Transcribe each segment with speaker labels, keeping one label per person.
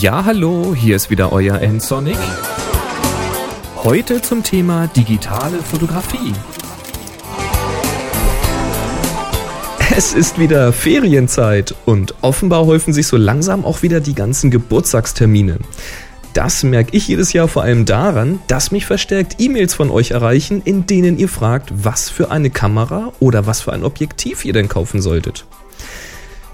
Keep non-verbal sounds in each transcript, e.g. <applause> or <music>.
Speaker 1: Ja, hallo, hier ist wieder euer N-Sonic. Heute zum Thema digitale Fotografie. Es ist wieder Ferienzeit und offenbar häufen sich so langsam auch wieder die ganzen Geburtstagstermine. Das merke ich jedes Jahr vor allem daran, dass mich verstärkt E-Mails von euch erreichen, in denen ihr fragt, was für eine Kamera oder was für ein Objektiv ihr denn kaufen solltet.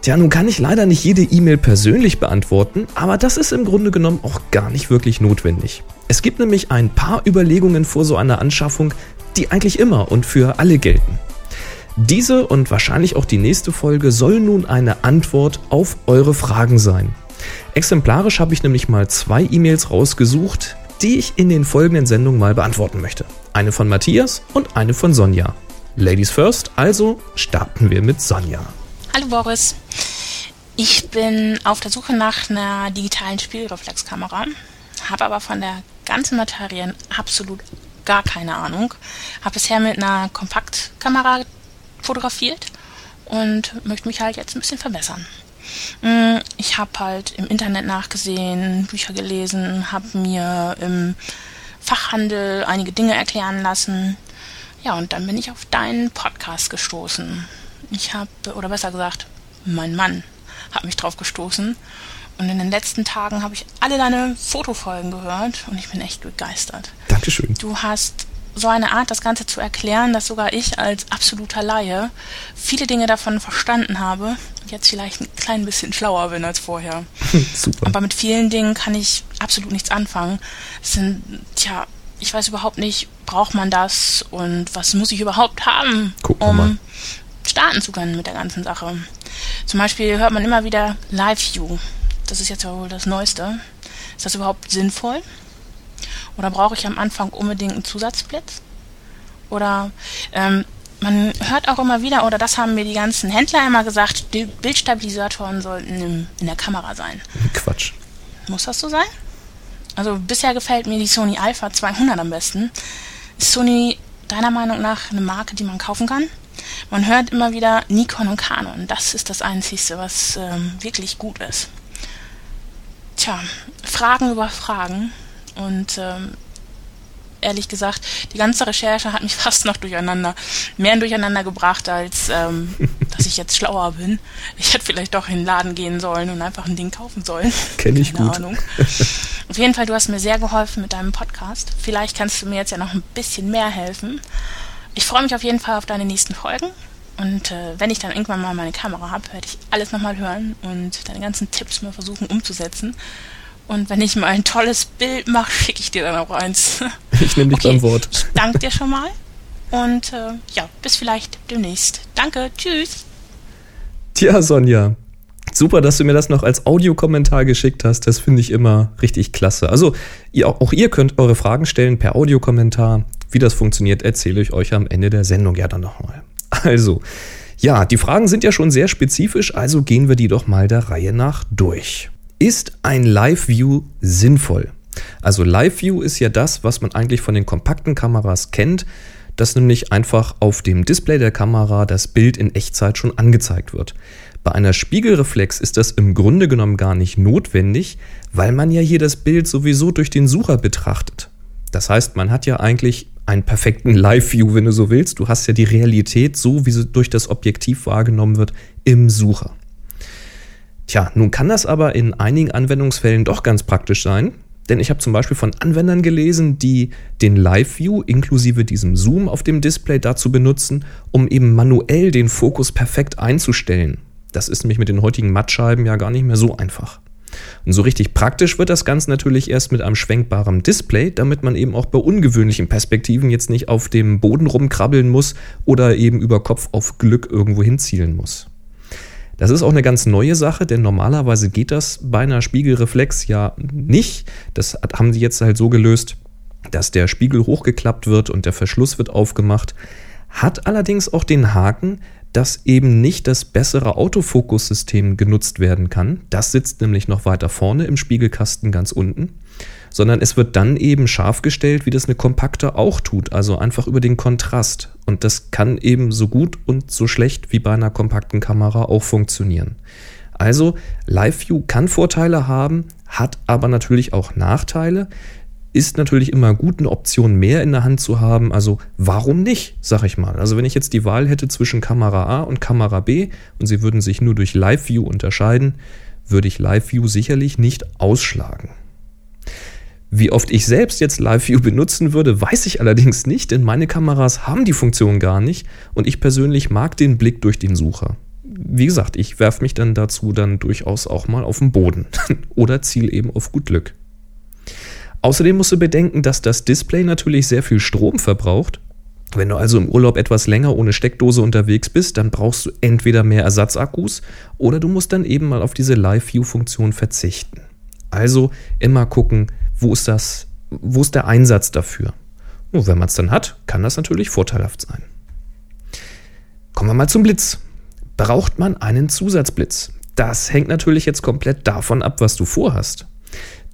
Speaker 1: Tja, nun kann ich leider nicht jede E-Mail persönlich beantworten, aber das ist im Grunde genommen auch gar nicht wirklich notwendig. Es gibt nämlich ein paar Überlegungen vor so einer Anschaffung, die eigentlich immer und für alle gelten. Diese und wahrscheinlich auch die nächste Folge soll nun eine Antwort auf eure Fragen sein. Exemplarisch habe ich nämlich mal zwei E-Mails rausgesucht, die ich in den folgenden Sendungen mal beantworten möchte. Eine von Matthias und eine von Sonja. Ladies first, also starten wir mit Sonja.
Speaker 2: Hallo Boris. Ich bin auf der Suche nach einer digitalen Spiegelreflexkamera, habe aber von der ganzen Materie absolut gar keine Ahnung. Habe bisher mit einer Kompaktkamera fotografiert und möchte mich halt jetzt ein bisschen verbessern. Mm, ich habe halt im Internet nachgesehen, Bücher gelesen, habe mir im Fachhandel einige Dinge erklären lassen. Ja, und dann bin ich auf deinen Podcast gestoßen. Ich habe, oder besser gesagt, mein Mann hat mich drauf gestoßen. Und in den letzten Tagen habe ich alle deine Fotofolgen gehört und ich bin echt begeistert.
Speaker 1: Dankeschön.
Speaker 2: Du hast so eine Art, das Ganze zu erklären, dass sogar ich als absoluter Laie viele Dinge davon verstanden habe und jetzt vielleicht ein klein bisschen schlauer bin als vorher. <laughs>
Speaker 1: Super.
Speaker 2: Aber mit vielen Dingen kann ich absolut nichts anfangen. Es sind, tja, ich weiß überhaupt nicht, braucht man das und was muss ich überhaupt haben,
Speaker 1: wir
Speaker 2: um
Speaker 1: mal.
Speaker 2: Starten zu können mit der ganzen Sache. Zum Beispiel hört man immer wieder Live View. Das ist jetzt ja wohl das Neueste. Ist das überhaupt sinnvoll? Oder brauche ich am Anfang unbedingt einen Zusatzblitz? Oder ähm, man hört auch immer wieder, oder das haben mir die ganzen Händler immer gesagt, die Bildstabilisatoren sollten im, in der Kamera sein.
Speaker 1: Quatsch.
Speaker 2: Muss das so sein? Also bisher gefällt mir die Sony Alpha 200 am besten. Ist Sony deiner Meinung nach eine Marke, die man kaufen kann? Man hört immer wieder Nikon und Canon. Das ist das Einzige, was ähm, wirklich gut ist. Tja, Fragen über Fragen. Und ähm, ehrlich gesagt, die ganze Recherche hat mich <laughs> fast noch durcheinander, mehr durcheinander gebracht, als ähm, <laughs> dass ich jetzt schlauer bin. Ich hätte vielleicht doch in den Laden gehen sollen und einfach ein Ding kaufen sollen. <laughs>
Speaker 1: Kenn ich
Speaker 2: Keine
Speaker 1: gut.
Speaker 2: Ahnung. Auf jeden Fall, du hast mir sehr geholfen mit deinem Podcast. Vielleicht kannst du mir jetzt ja noch ein bisschen mehr helfen. Ich freue mich auf jeden Fall auf deine nächsten Folgen. Und äh, wenn ich dann irgendwann mal meine Kamera habe, werde ich alles nochmal hören und deine ganzen Tipps mal versuchen umzusetzen. Und wenn ich mal ein tolles Bild mache, schicke ich dir dann auch eins. <laughs>
Speaker 1: Ich nehme dich beim Wort.
Speaker 2: Ich danke dir schon mal. Und äh, ja, bis vielleicht demnächst. Danke, tschüss.
Speaker 1: Tja, Sonja. Super, dass du mir das noch als Audiokommentar geschickt hast. Das finde ich immer richtig klasse. Also, ihr, auch ihr könnt eure Fragen stellen per Audiokommentar. Wie das funktioniert, erzähle ich euch am Ende der Sendung ja dann nochmal. Also, ja, die Fragen sind ja schon sehr spezifisch, also gehen wir die doch mal der Reihe nach durch. Ist ein Live-View sinnvoll? Also Live-View ist ja das, was man eigentlich von den kompakten Kameras kennt, dass nämlich einfach auf dem Display der Kamera das Bild in Echtzeit schon angezeigt wird. Bei einer Spiegelreflex ist das im Grunde genommen gar nicht notwendig, weil man ja hier das Bild sowieso durch den Sucher betrachtet. Das heißt, man hat ja eigentlich einen perfekten Live-View, wenn du so willst. Du hast ja die Realität so, wie sie durch das Objektiv wahrgenommen wird, im Sucher. Tja, nun kann das aber in einigen Anwendungsfällen doch ganz praktisch sein, denn ich habe zum Beispiel von Anwendern gelesen, die den Live-View inklusive diesem Zoom auf dem Display dazu benutzen, um eben manuell den Fokus perfekt einzustellen. Das ist nämlich mit den heutigen Mattscheiben ja gar nicht mehr so einfach. Und so richtig praktisch wird das Ganze natürlich erst mit einem schwenkbaren Display, damit man eben auch bei ungewöhnlichen Perspektiven jetzt nicht auf dem Boden rumkrabbeln muss oder eben über Kopf auf Glück irgendwo hinzielen muss. Das ist auch eine ganz neue Sache, denn normalerweise geht das bei einer Spiegelreflex ja nicht. Das haben sie jetzt halt so gelöst, dass der Spiegel hochgeklappt wird und der Verschluss wird aufgemacht. Hat allerdings auch den Haken, dass eben nicht das bessere Autofokussystem genutzt werden kann. Das sitzt nämlich noch weiter vorne im Spiegelkasten ganz unten. Sondern es wird dann eben scharf gestellt, wie das eine kompakte auch tut, also einfach über den Kontrast. Und das kann eben so gut und so schlecht wie bei einer kompakten Kamera auch funktionieren. Also Live View kann Vorteile haben, hat aber natürlich auch Nachteile. Ist natürlich immer gut, eine Option mehr in der Hand zu haben. Also warum nicht, sag ich mal. Also wenn ich jetzt die Wahl hätte zwischen Kamera A und Kamera B und sie würden sich nur durch Live View unterscheiden, würde ich Live View sicherlich nicht ausschlagen. Wie oft ich selbst jetzt Live View benutzen würde, weiß ich allerdings nicht, denn meine Kameras haben die Funktion gar nicht und ich persönlich mag den Blick durch den Sucher. Wie gesagt, ich werfe mich dann dazu dann durchaus auch mal auf den Boden <laughs> oder ziele eben auf gut Glück. Außerdem musst du bedenken, dass das Display natürlich sehr viel Strom verbraucht. Wenn du also im Urlaub etwas länger ohne Steckdose unterwegs bist, dann brauchst du entweder mehr Ersatzakkus oder du musst dann eben mal auf diese Live-View-Funktion verzichten. Also immer gucken, wo ist das, wo ist der Einsatz dafür? Nur wenn man es dann hat, kann das natürlich vorteilhaft sein. Kommen wir mal zum Blitz. Braucht man einen Zusatzblitz? Das hängt natürlich jetzt komplett davon ab, was du vorhast.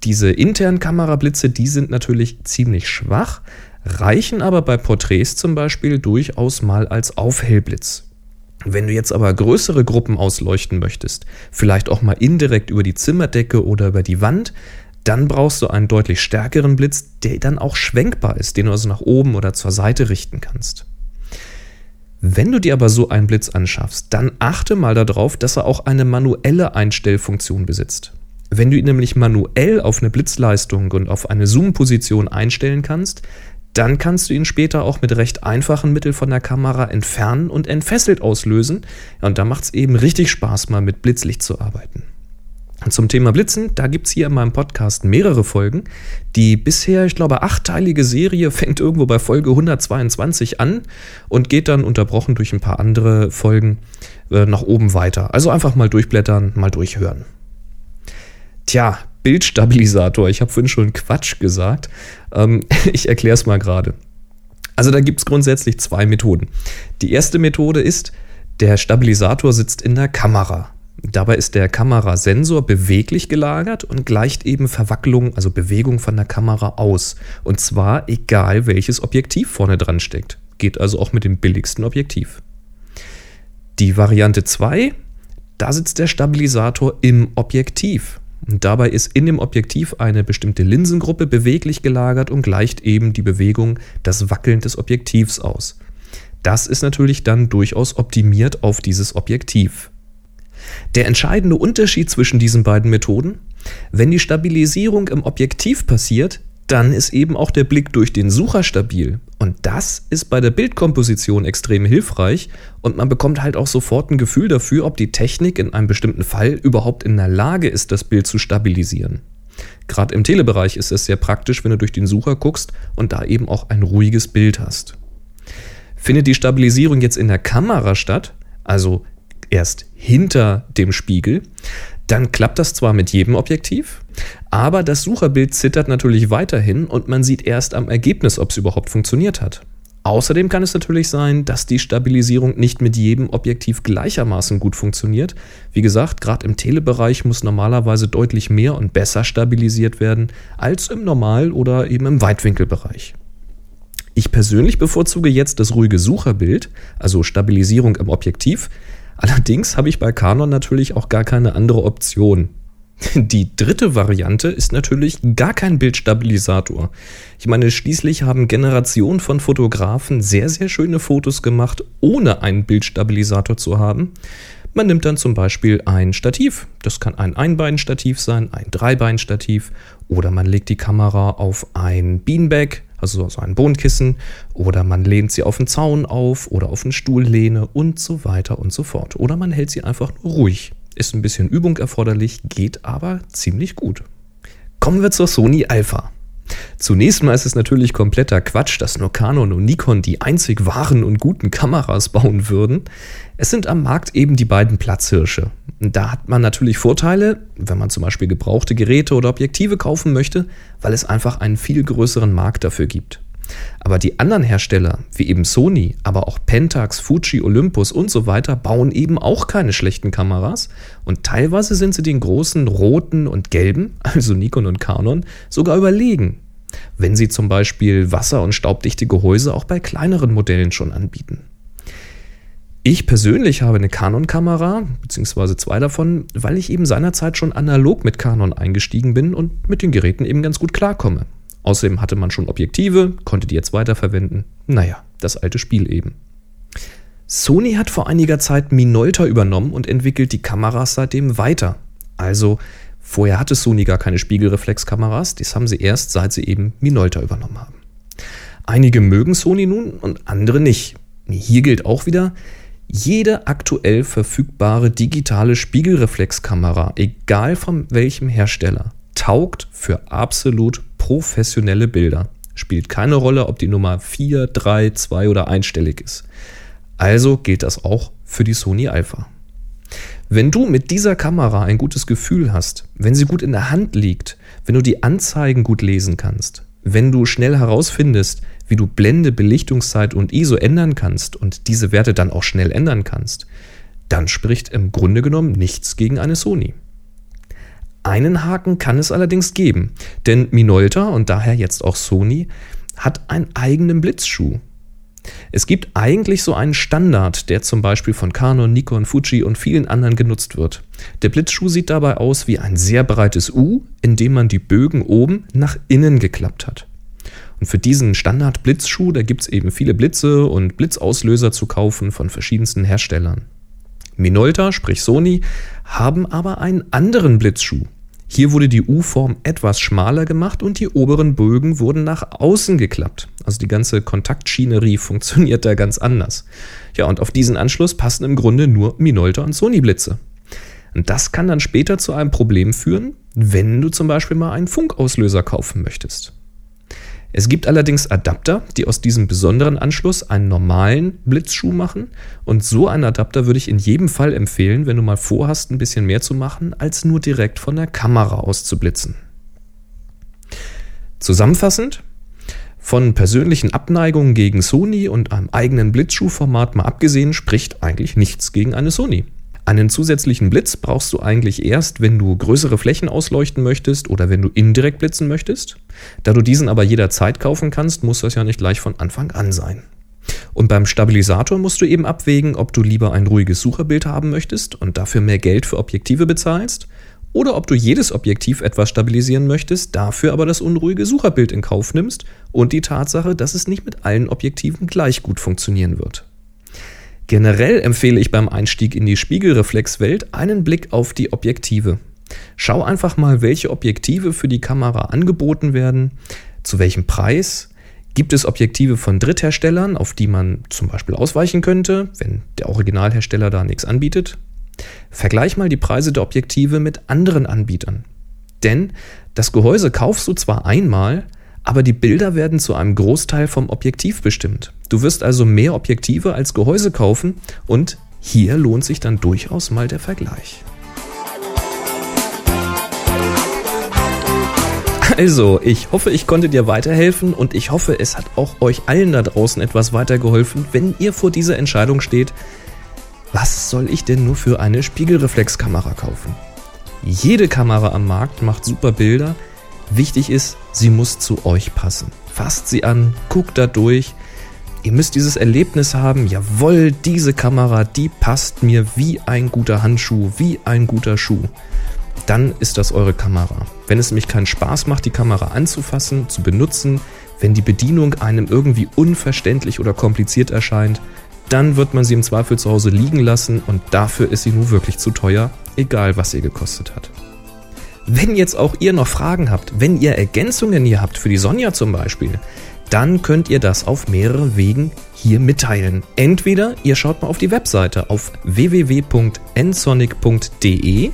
Speaker 1: Diese internen Kamerablitze, die sind natürlich ziemlich schwach, reichen aber bei Porträts zum Beispiel durchaus mal als Aufhellblitz. Wenn du jetzt aber größere Gruppen ausleuchten möchtest, vielleicht auch mal indirekt über die Zimmerdecke oder über die Wand, dann brauchst du einen deutlich stärkeren Blitz, der dann auch schwenkbar ist, den du also nach oben oder zur Seite richten kannst. Wenn du dir aber so einen Blitz anschaffst, dann achte mal darauf, dass er auch eine manuelle Einstellfunktion besitzt. Wenn du ihn nämlich manuell auf eine Blitzleistung und auf eine Zoom-Position einstellen kannst, dann kannst du ihn später auch mit recht einfachen Mitteln von der Kamera entfernen und entfesselt auslösen. Und da macht es eben richtig Spaß, mal mit Blitzlicht zu arbeiten. Zum Thema Blitzen, da gibt es hier in meinem Podcast mehrere Folgen. Die bisher, ich glaube, achtteilige Serie <laughs> fängt irgendwo bei Folge 122 an und geht dann unterbrochen durch ein paar andere Folgen äh, nach oben weiter. Also einfach mal durchblättern, mal durchhören. Tja, Bildstabilisator. Ich habe vorhin schon Quatsch gesagt. Ähm, <laughs> ich erkläre es mal gerade. Also da gibt es grundsätzlich zwei Methoden. Die erste Methode ist, der Stabilisator sitzt in der Kamera. Dabei ist der Kamerasensor beweglich gelagert und gleicht eben Verwacklung, also Bewegung von der Kamera aus. Und zwar egal welches Objektiv vorne dran steckt. Geht also auch mit dem billigsten Objektiv. Die Variante 2, da sitzt der Stabilisator im Objektiv. Dabei ist in dem Objektiv eine bestimmte Linsengruppe beweglich gelagert und gleicht eben die Bewegung, das Wackeln des Objektivs aus. Das ist natürlich dann durchaus optimiert auf dieses Objektiv. Der entscheidende Unterschied zwischen diesen beiden Methoden, wenn die Stabilisierung im Objektiv passiert, dann ist eben auch der Blick durch den Sucher stabil. Und das ist bei der Bildkomposition extrem hilfreich und man bekommt halt auch sofort ein Gefühl dafür, ob die Technik in einem bestimmten Fall überhaupt in der Lage ist, das Bild zu stabilisieren. Gerade im Telebereich ist es sehr praktisch, wenn du durch den Sucher guckst und da eben auch ein ruhiges Bild hast. Findet die Stabilisierung jetzt in der Kamera statt, also erst hinter dem Spiegel, dann klappt das zwar mit jedem Objektiv, aber das Sucherbild zittert natürlich weiterhin und man sieht erst am Ergebnis, ob es überhaupt funktioniert hat. Außerdem kann es natürlich sein, dass die Stabilisierung nicht mit jedem Objektiv gleichermaßen gut funktioniert. Wie gesagt, gerade im Telebereich muss normalerweise deutlich mehr und besser stabilisiert werden als im Normal- oder eben im Weitwinkelbereich. Ich persönlich bevorzuge jetzt das ruhige Sucherbild, also Stabilisierung im Objektiv, Allerdings habe ich bei Canon natürlich auch gar keine andere Option. Die dritte Variante ist natürlich gar kein Bildstabilisator. Ich meine, schließlich haben Generationen von Fotografen sehr, sehr schöne Fotos gemacht, ohne einen Bildstabilisator zu haben. Man nimmt dann zum Beispiel ein Stativ. Das kann ein Einbeinstativ sein, ein Dreibeinstativ oder man legt die Kamera auf ein Beanbag, also so ein Bohnenkissen, oder man lehnt sie auf den Zaun auf oder auf eine Stuhllehne und so weiter und so fort. Oder man hält sie einfach ruhig. Ist ein bisschen Übung erforderlich, geht aber ziemlich gut. Kommen wir zur Sony Alpha. Zunächst mal ist es natürlich kompletter Quatsch, dass nur Canon und Nikon die einzig wahren und guten Kameras bauen würden. Es sind am Markt eben die beiden Platzhirsche. Da hat man natürlich Vorteile, wenn man zum Beispiel gebrauchte Geräte oder Objektive kaufen möchte, weil es einfach einen viel größeren Markt dafür gibt. Aber die anderen Hersteller, wie eben Sony, aber auch Pentax, Fuji, Olympus und so weiter, bauen eben auch keine schlechten Kameras und teilweise sind sie den großen roten und gelben, <laughs> also Nikon und Canon, sogar überlegen, wenn sie zum Beispiel wasser- und staubdichte Gehäuse auch bei kleineren Modellen schon anbieten. Ich persönlich habe eine Canon-Kamera, beziehungsweise zwei davon, weil ich eben seinerzeit schon analog mit Canon eingestiegen bin und mit den Geräten eben ganz gut klarkomme. Außerdem hatte man schon Objektive, konnte die jetzt weiterverwenden. Naja, das alte Spiel eben. Sony hat vor einiger Zeit Minolta übernommen und entwickelt die Kameras seitdem weiter. Also vorher hatte Sony gar keine Spiegelreflexkameras, das haben sie erst, seit sie eben Minolta übernommen haben. Einige mögen Sony nun und andere nicht. Hier gilt auch wieder, jede aktuell verfügbare digitale Spiegelreflexkamera, egal von welchem Hersteller, taugt für absolut professionelle Bilder. Spielt keine Rolle, ob die Nummer 4, 3, 2 oder einstellig ist. Also gilt das auch für die Sony Alpha. Wenn du mit dieser Kamera ein gutes Gefühl hast, wenn sie gut in der Hand liegt, wenn du die Anzeigen gut lesen kannst, wenn du schnell herausfindest, wie du Blende, Belichtungszeit und ISO ändern kannst und diese Werte dann auch schnell ändern kannst, dann spricht im Grunde genommen nichts gegen eine Sony. Einen Haken kann es allerdings geben, denn Minolta und daher jetzt auch Sony hat einen eigenen Blitzschuh. Es gibt eigentlich so einen Standard, der zum Beispiel von Canon, Nikon, Fuji und vielen anderen genutzt wird. Der Blitzschuh sieht dabei aus wie ein sehr breites U, in dem man die Bögen oben nach innen geklappt hat. Und für diesen Standard-Blitzschuh, da gibt es eben viele Blitze und Blitzauslöser zu kaufen von verschiedensten Herstellern. Minolta, sprich Sony, haben aber einen anderen Blitzschuh. Hier wurde die U-Form etwas schmaler gemacht und die oberen Bögen wurden nach außen geklappt. Also die ganze Kontaktschinerie <laughs> funktioniert da ganz anders. Ja, und auf diesen Anschluss passen im Grunde nur Minolta und Sony Blitze. Und das kann dann später zu einem Problem führen, wenn du zum Beispiel mal einen Funkauslöser kaufen möchtest. Es gibt allerdings Adapter, die aus diesem besonderen Anschluss einen normalen Blitzschuh machen. Und so einen Adapter würde ich in jedem Fall empfehlen, wenn du mal vorhast, ein bisschen mehr zu machen, als nur direkt von der Kamera aus zu blitzen. Zusammenfassend, von persönlichen Abneigungen gegen Sony und einem eigenen Blitzschuhformat mal abgesehen, spricht eigentlich nichts gegen eine Sony. Einen zusätzlichen Blitz brauchst du eigentlich erst, wenn du größere Flächen ausleuchten möchtest oder wenn du indirekt blitzen möchtest. Da du diesen aber jederzeit kaufen kannst, muss das ja nicht gleich von Anfang an sein. Und beim Stabilisator musst du eben abwägen, ob du lieber ein ruhiges Sucherbild haben möchtest und dafür mehr Geld für Objektive bezahlst oder ob du jedes Objektiv etwas stabilisieren möchtest, dafür aber das unruhige Sucherbild in Kauf nimmst und die Tatsache, dass es nicht mit allen Objektiven gleich gut funktionieren wird. Generell empfehle ich beim Einstieg in die Spiegelreflexwelt einen Blick auf die Objektive. Schau einfach mal, welche Objektive für die Kamera angeboten werden, zu welchem Preis. Gibt es Objektive von Drittherstellern, auf die man zum Beispiel ausweichen könnte, wenn der Originalhersteller da nichts anbietet? Vergleich mal die Preise der Objektive mit anderen Anbietern. Denn das Gehäuse kaufst du zwar einmal, aber die Bilder werden zu einem Großteil vom Objektiv bestimmt. Du wirst also mehr Objektive als Gehäuse kaufen und hier lohnt sich dann durchaus mal der Vergleich. Also, ich hoffe, ich konnte dir weiterhelfen und ich hoffe, es hat auch euch allen da draußen etwas weitergeholfen, wenn ihr vor dieser Entscheidung steht, was soll ich denn nur für eine Spiegelreflexkamera kaufen? Jede Kamera am Markt macht super Bilder, Wichtig ist, sie muss zu euch passen. Fasst sie an, guckt da durch. Ihr müsst dieses Erlebnis haben, jawohl, diese Kamera, die passt mir wie ein guter Handschuh, wie ein guter Schuh. Dann ist das eure Kamera. Wenn es nämlich keinen Spaß macht, die Kamera anzufassen, zu benutzen, wenn die Bedienung einem irgendwie unverständlich oder kompliziert erscheint, dann wird man sie im Zweifel zu Hause liegen lassen und dafür ist sie nun wirklich zu teuer, egal was sie gekostet hat. Wenn jetzt auch ihr noch Fragen habt, wenn ihr Ergänzungen hier habt, für die Sonja zum Beispiel, dann könnt ihr das auf mehreren Wegen hier mitteilen. Entweder ihr schaut mal auf die Webseite auf www.nsonic.de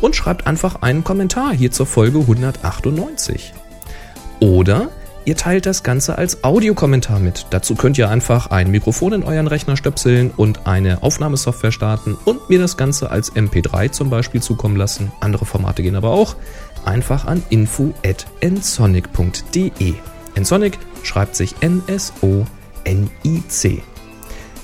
Speaker 1: und schreibt einfach einen Kommentar hier zur Folge 198. Oder Ihr teilt das Ganze als Audiokommentar mit. Dazu könnt ihr einfach ein Mikrofon in euren Rechner stöpseln und eine Aufnahmesoftware starten und mir das Ganze als MP3 zum Beispiel zukommen lassen. Andere Formate gehen aber auch. Einfach an info.nsonic.de. Nsonic schreibt sich N-S-O-N-I-C.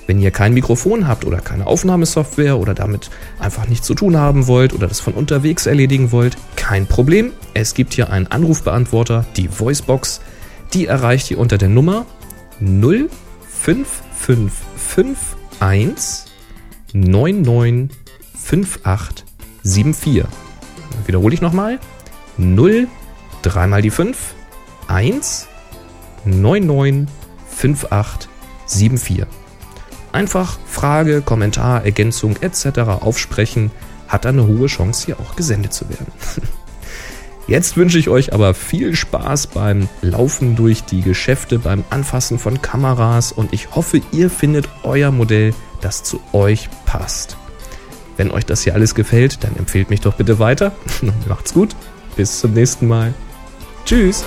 Speaker 1: Wenn ihr kein Mikrofon habt oder keine Aufnahmesoftware oder damit einfach nichts zu tun haben wollt oder das von unterwegs erledigen wollt, kein Problem. Es gibt hier einen Anrufbeantworter, die Voicebox. Die erreicht ihr unter der Nummer 05551 995874. Wiederhole ich nochmal. 0 3 mal die 5 1 995874. Einfach Frage, Kommentar, Ergänzung etc. aufsprechen, hat eine hohe Chance hier auch gesendet zu werden. <laughs> Jetzt wünsche ich euch aber viel Spaß beim Laufen durch die Geschäfte, beim Anfassen von Kameras und ich hoffe, ihr findet euer Modell, das zu euch passt. Wenn euch das hier alles gefällt, dann empfehlt mich doch bitte weiter. <laughs> Macht's gut. Bis zum nächsten Mal. Tschüss.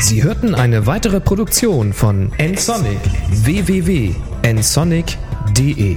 Speaker 1: Sie hörten eine weitere Produktion von nsonic www.nsonic.de